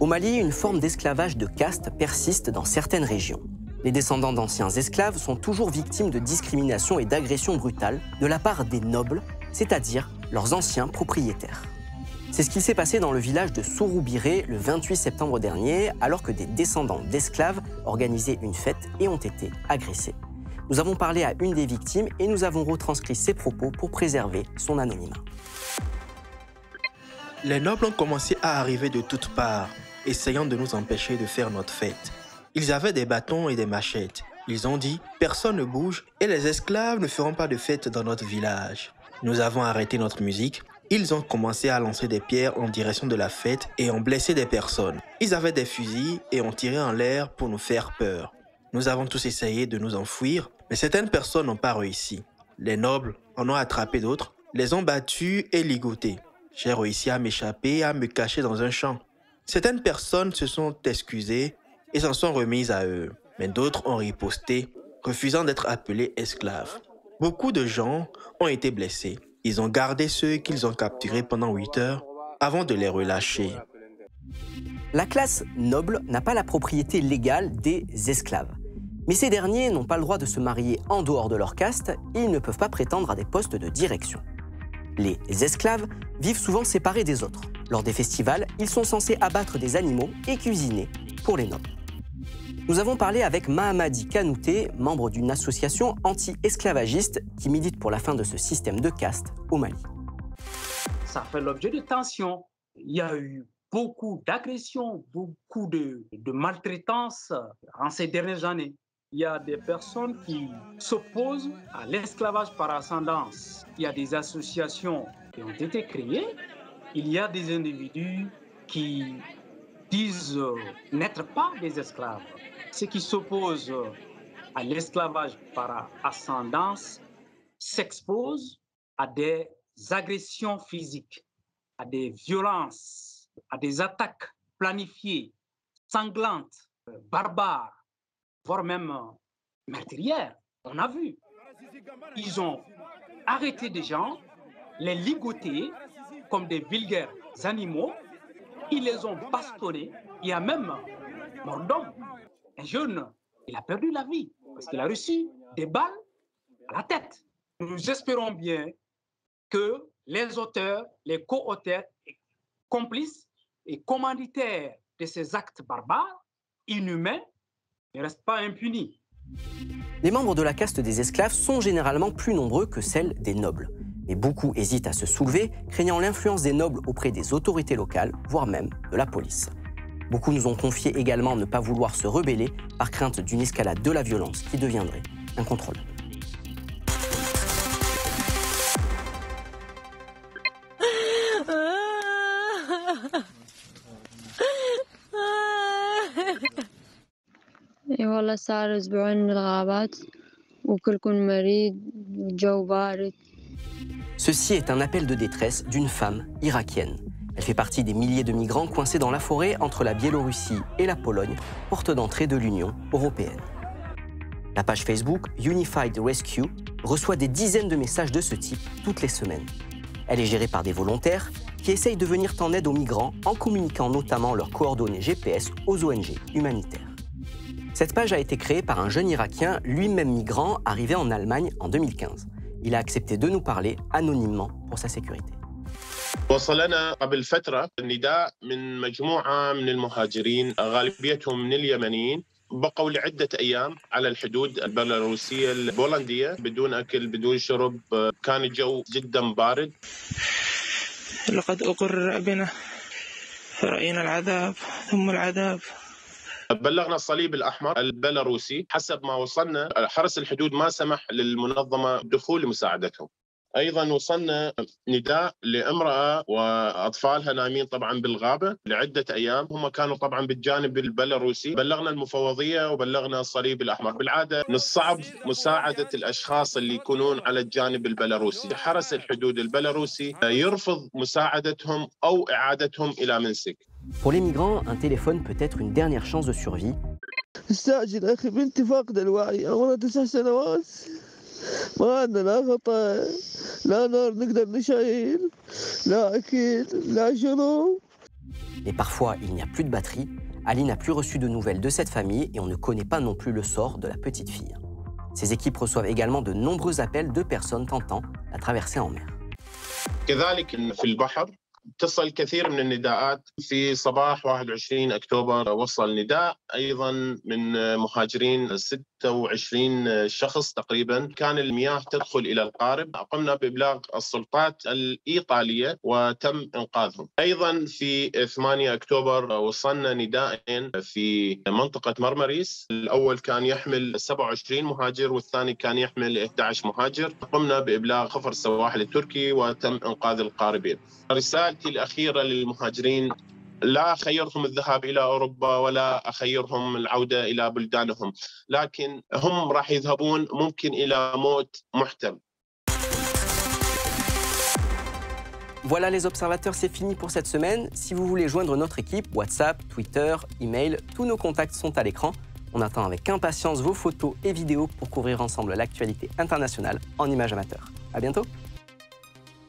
Au Mali, une forme d'esclavage de caste persiste dans certaines régions. Les descendants d'anciens esclaves sont toujours victimes de discrimination et d'agressions brutales de la part des nobles, c'est-à-dire leurs anciens propriétaires. C'est ce qui s'est passé dans le village de Souroubiré le 28 septembre dernier, alors que des descendants d'esclaves organisaient une fête et ont été agressés. Nous avons parlé à une des victimes et nous avons retranscrit ses propos pour préserver son anonymat. Les nobles ont commencé à arriver de toutes parts, essayant de nous empêcher de faire notre fête. Ils avaient des bâtons et des machettes. Ils ont dit personne ne bouge et les esclaves ne feront pas de fête dans notre village. Nous avons arrêté notre musique. Ils ont commencé à lancer des pierres en direction de la fête et ont blessé des personnes. Ils avaient des fusils et ont tiré en l'air pour nous faire peur. Nous avons tous essayé de nous enfuir, mais certaines personnes n'ont pas réussi. Les nobles en ont attrapé d'autres, les ont battus et ligotés. J'ai réussi à m'échapper et à me cacher dans un champ. Certaines personnes se sont excusées et s'en sont remises à eux, mais d'autres ont riposté, refusant d'être appelés esclaves. Beaucoup de gens ont été blessés. Ils ont gardé ceux qu'ils ont capturés pendant 8 heures avant de les relâcher. La classe noble n'a pas la propriété légale des esclaves. Mais ces derniers n'ont pas le droit de se marier en dehors de leur caste et ils ne peuvent pas prétendre à des postes de direction. Les esclaves vivent souvent séparés des autres. Lors des festivals, ils sont censés abattre des animaux et cuisiner pour les nobles. Nous avons parlé avec Mahamadi Kanouté, membre d'une association anti-esclavagiste qui milite pour la fin de ce système de caste au Mali. Ça fait l'objet de tensions. Il y a eu beaucoup d'agressions, beaucoup de, de maltraitance en ces dernières années il y a des personnes qui s'opposent à l'esclavage par ascendance. Il y a des associations qui ont été créées. Il y a des individus qui disent n'être pas des esclaves. Ceux qui s'opposent à l'esclavage par ascendance s'exposent à des agressions physiques, à des violences, à des attaques planifiées, sanglantes, barbares voire même meurtrières. On a vu. Ils ont arrêté des gens, les ligotés comme des vulgaires animaux. Ils les ont bastonnés. Il y a même mort. Un jeune, il a perdu la vie parce qu'il a reçu des balles à la tête. Nous espérons bien que les auteurs, les co-auteurs, complices et commanditaires de ces actes barbares, inhumains, ne reste pas impuni. Les membres de la caste des esclaves sont généralement plus nombreux que celles des nobles. Mais beaucoup hésitent à se soulever, craignant l'influence des nobles auprès des autorités locales, voire même de la police. Beaucoup nous ont confié également ne pas vouloir se rebeller par crainte d'une escalade de la violence qui deviendrait incontrôlable. Ceci est un appel de détresse d'une femme irakienne. Elle fait partie des milliers de migrants coincés dans la forêt entre la Biélorussie et la Pologne, porte d'entrée de l'Union européenne. La page Facebook Unified Rescue reçoit des dizaines de messages de ce type toutes les semaines. Elle est gérée par des volontaires qui essayent de venir en aide aux migrants en communiquant notamment leurs coordonnées GPS aux ONG humanitaires. Cette page a été créée par un jeune Irakien, lui-même migrant, arrivé en Allemagne en 2015. Il a accepté de nous parler anonymement pour sa sécurité. وصلنا قبل فترة نداء من مجموعة من المهاجرين غالبيتهم من اليمنيين بقوا لعدة أيام على الحدود البيلاروسية البولندية بدون أكل بدون شرب. كان الجو جدا بارد. لقد أقر بنا رأينا العذاب ثم العذاب. بلغنا الصليب الأحمر البيلاروسي. حسب ما وصلنا حرس الحدود ما سمح للمنظمة الدخول لمساعدتهم أيضا وصلنا نداء لامرأة وأطفالها نايمين طبعا بالغابة لعدة أيام. هم كانوا طبعا بالجانب البيلاروسي. بلغنا المفوضية وبلغنا الصليب الأحمر. بالعادة من الصعب مساعدة الأشخاص اللي يكونون على الجانب البيلاروسي. حرس الحدود البيلاروسي يرفض مساعدتهم أو إعادتهم إلى منسك. Pour les migrants, un téléphone peut être une dernière chance de survie. Mais parfois, il n'y a plus de batterie. Ali n'a plus reçu de nouvelles de cette famille et on ne connaît pas non plus le sort de la petite fille. Ces équipes reçoivent également de nombreux appels de personnes tentant la traversée en mer. تصل كثير من النداءات. في صباح 21 أكتوبر وصل نداء أيضا من مهاجرين 26 شخص تقريبا. كان المياه تدخل إلى القارب. قمنا بإبلاغ السلطات الإيطالية وتم إنقاذهم. أيضا في 8 أكتوبر وصلنا نداءين في منطقة مرمريس. الأول كان يحمل 27 مهاجر والثاني كان يحمل 11 مهاجر. قمنا بإبلاغ خفر السواحل التركي وتم إنقاذ القاربين. رسالتي الاخيره للمهاجرين لا اخيرهم الذهاب الى اوروبا ولا اخيرهم العوده الى بلدانهم لكن هم راح يذهبون ممكن الى موت محتم Voilà les observateurs, c'est fini pour cette semaine. Si vous voulez joindre notre équipe, WhatsApp, Twitter, email, tous nos contacts sont à l'écran. On attend avec impatience vos photos et vidéos pour couvrir ensemble l'actualité internationale en images amateurs. À bientôt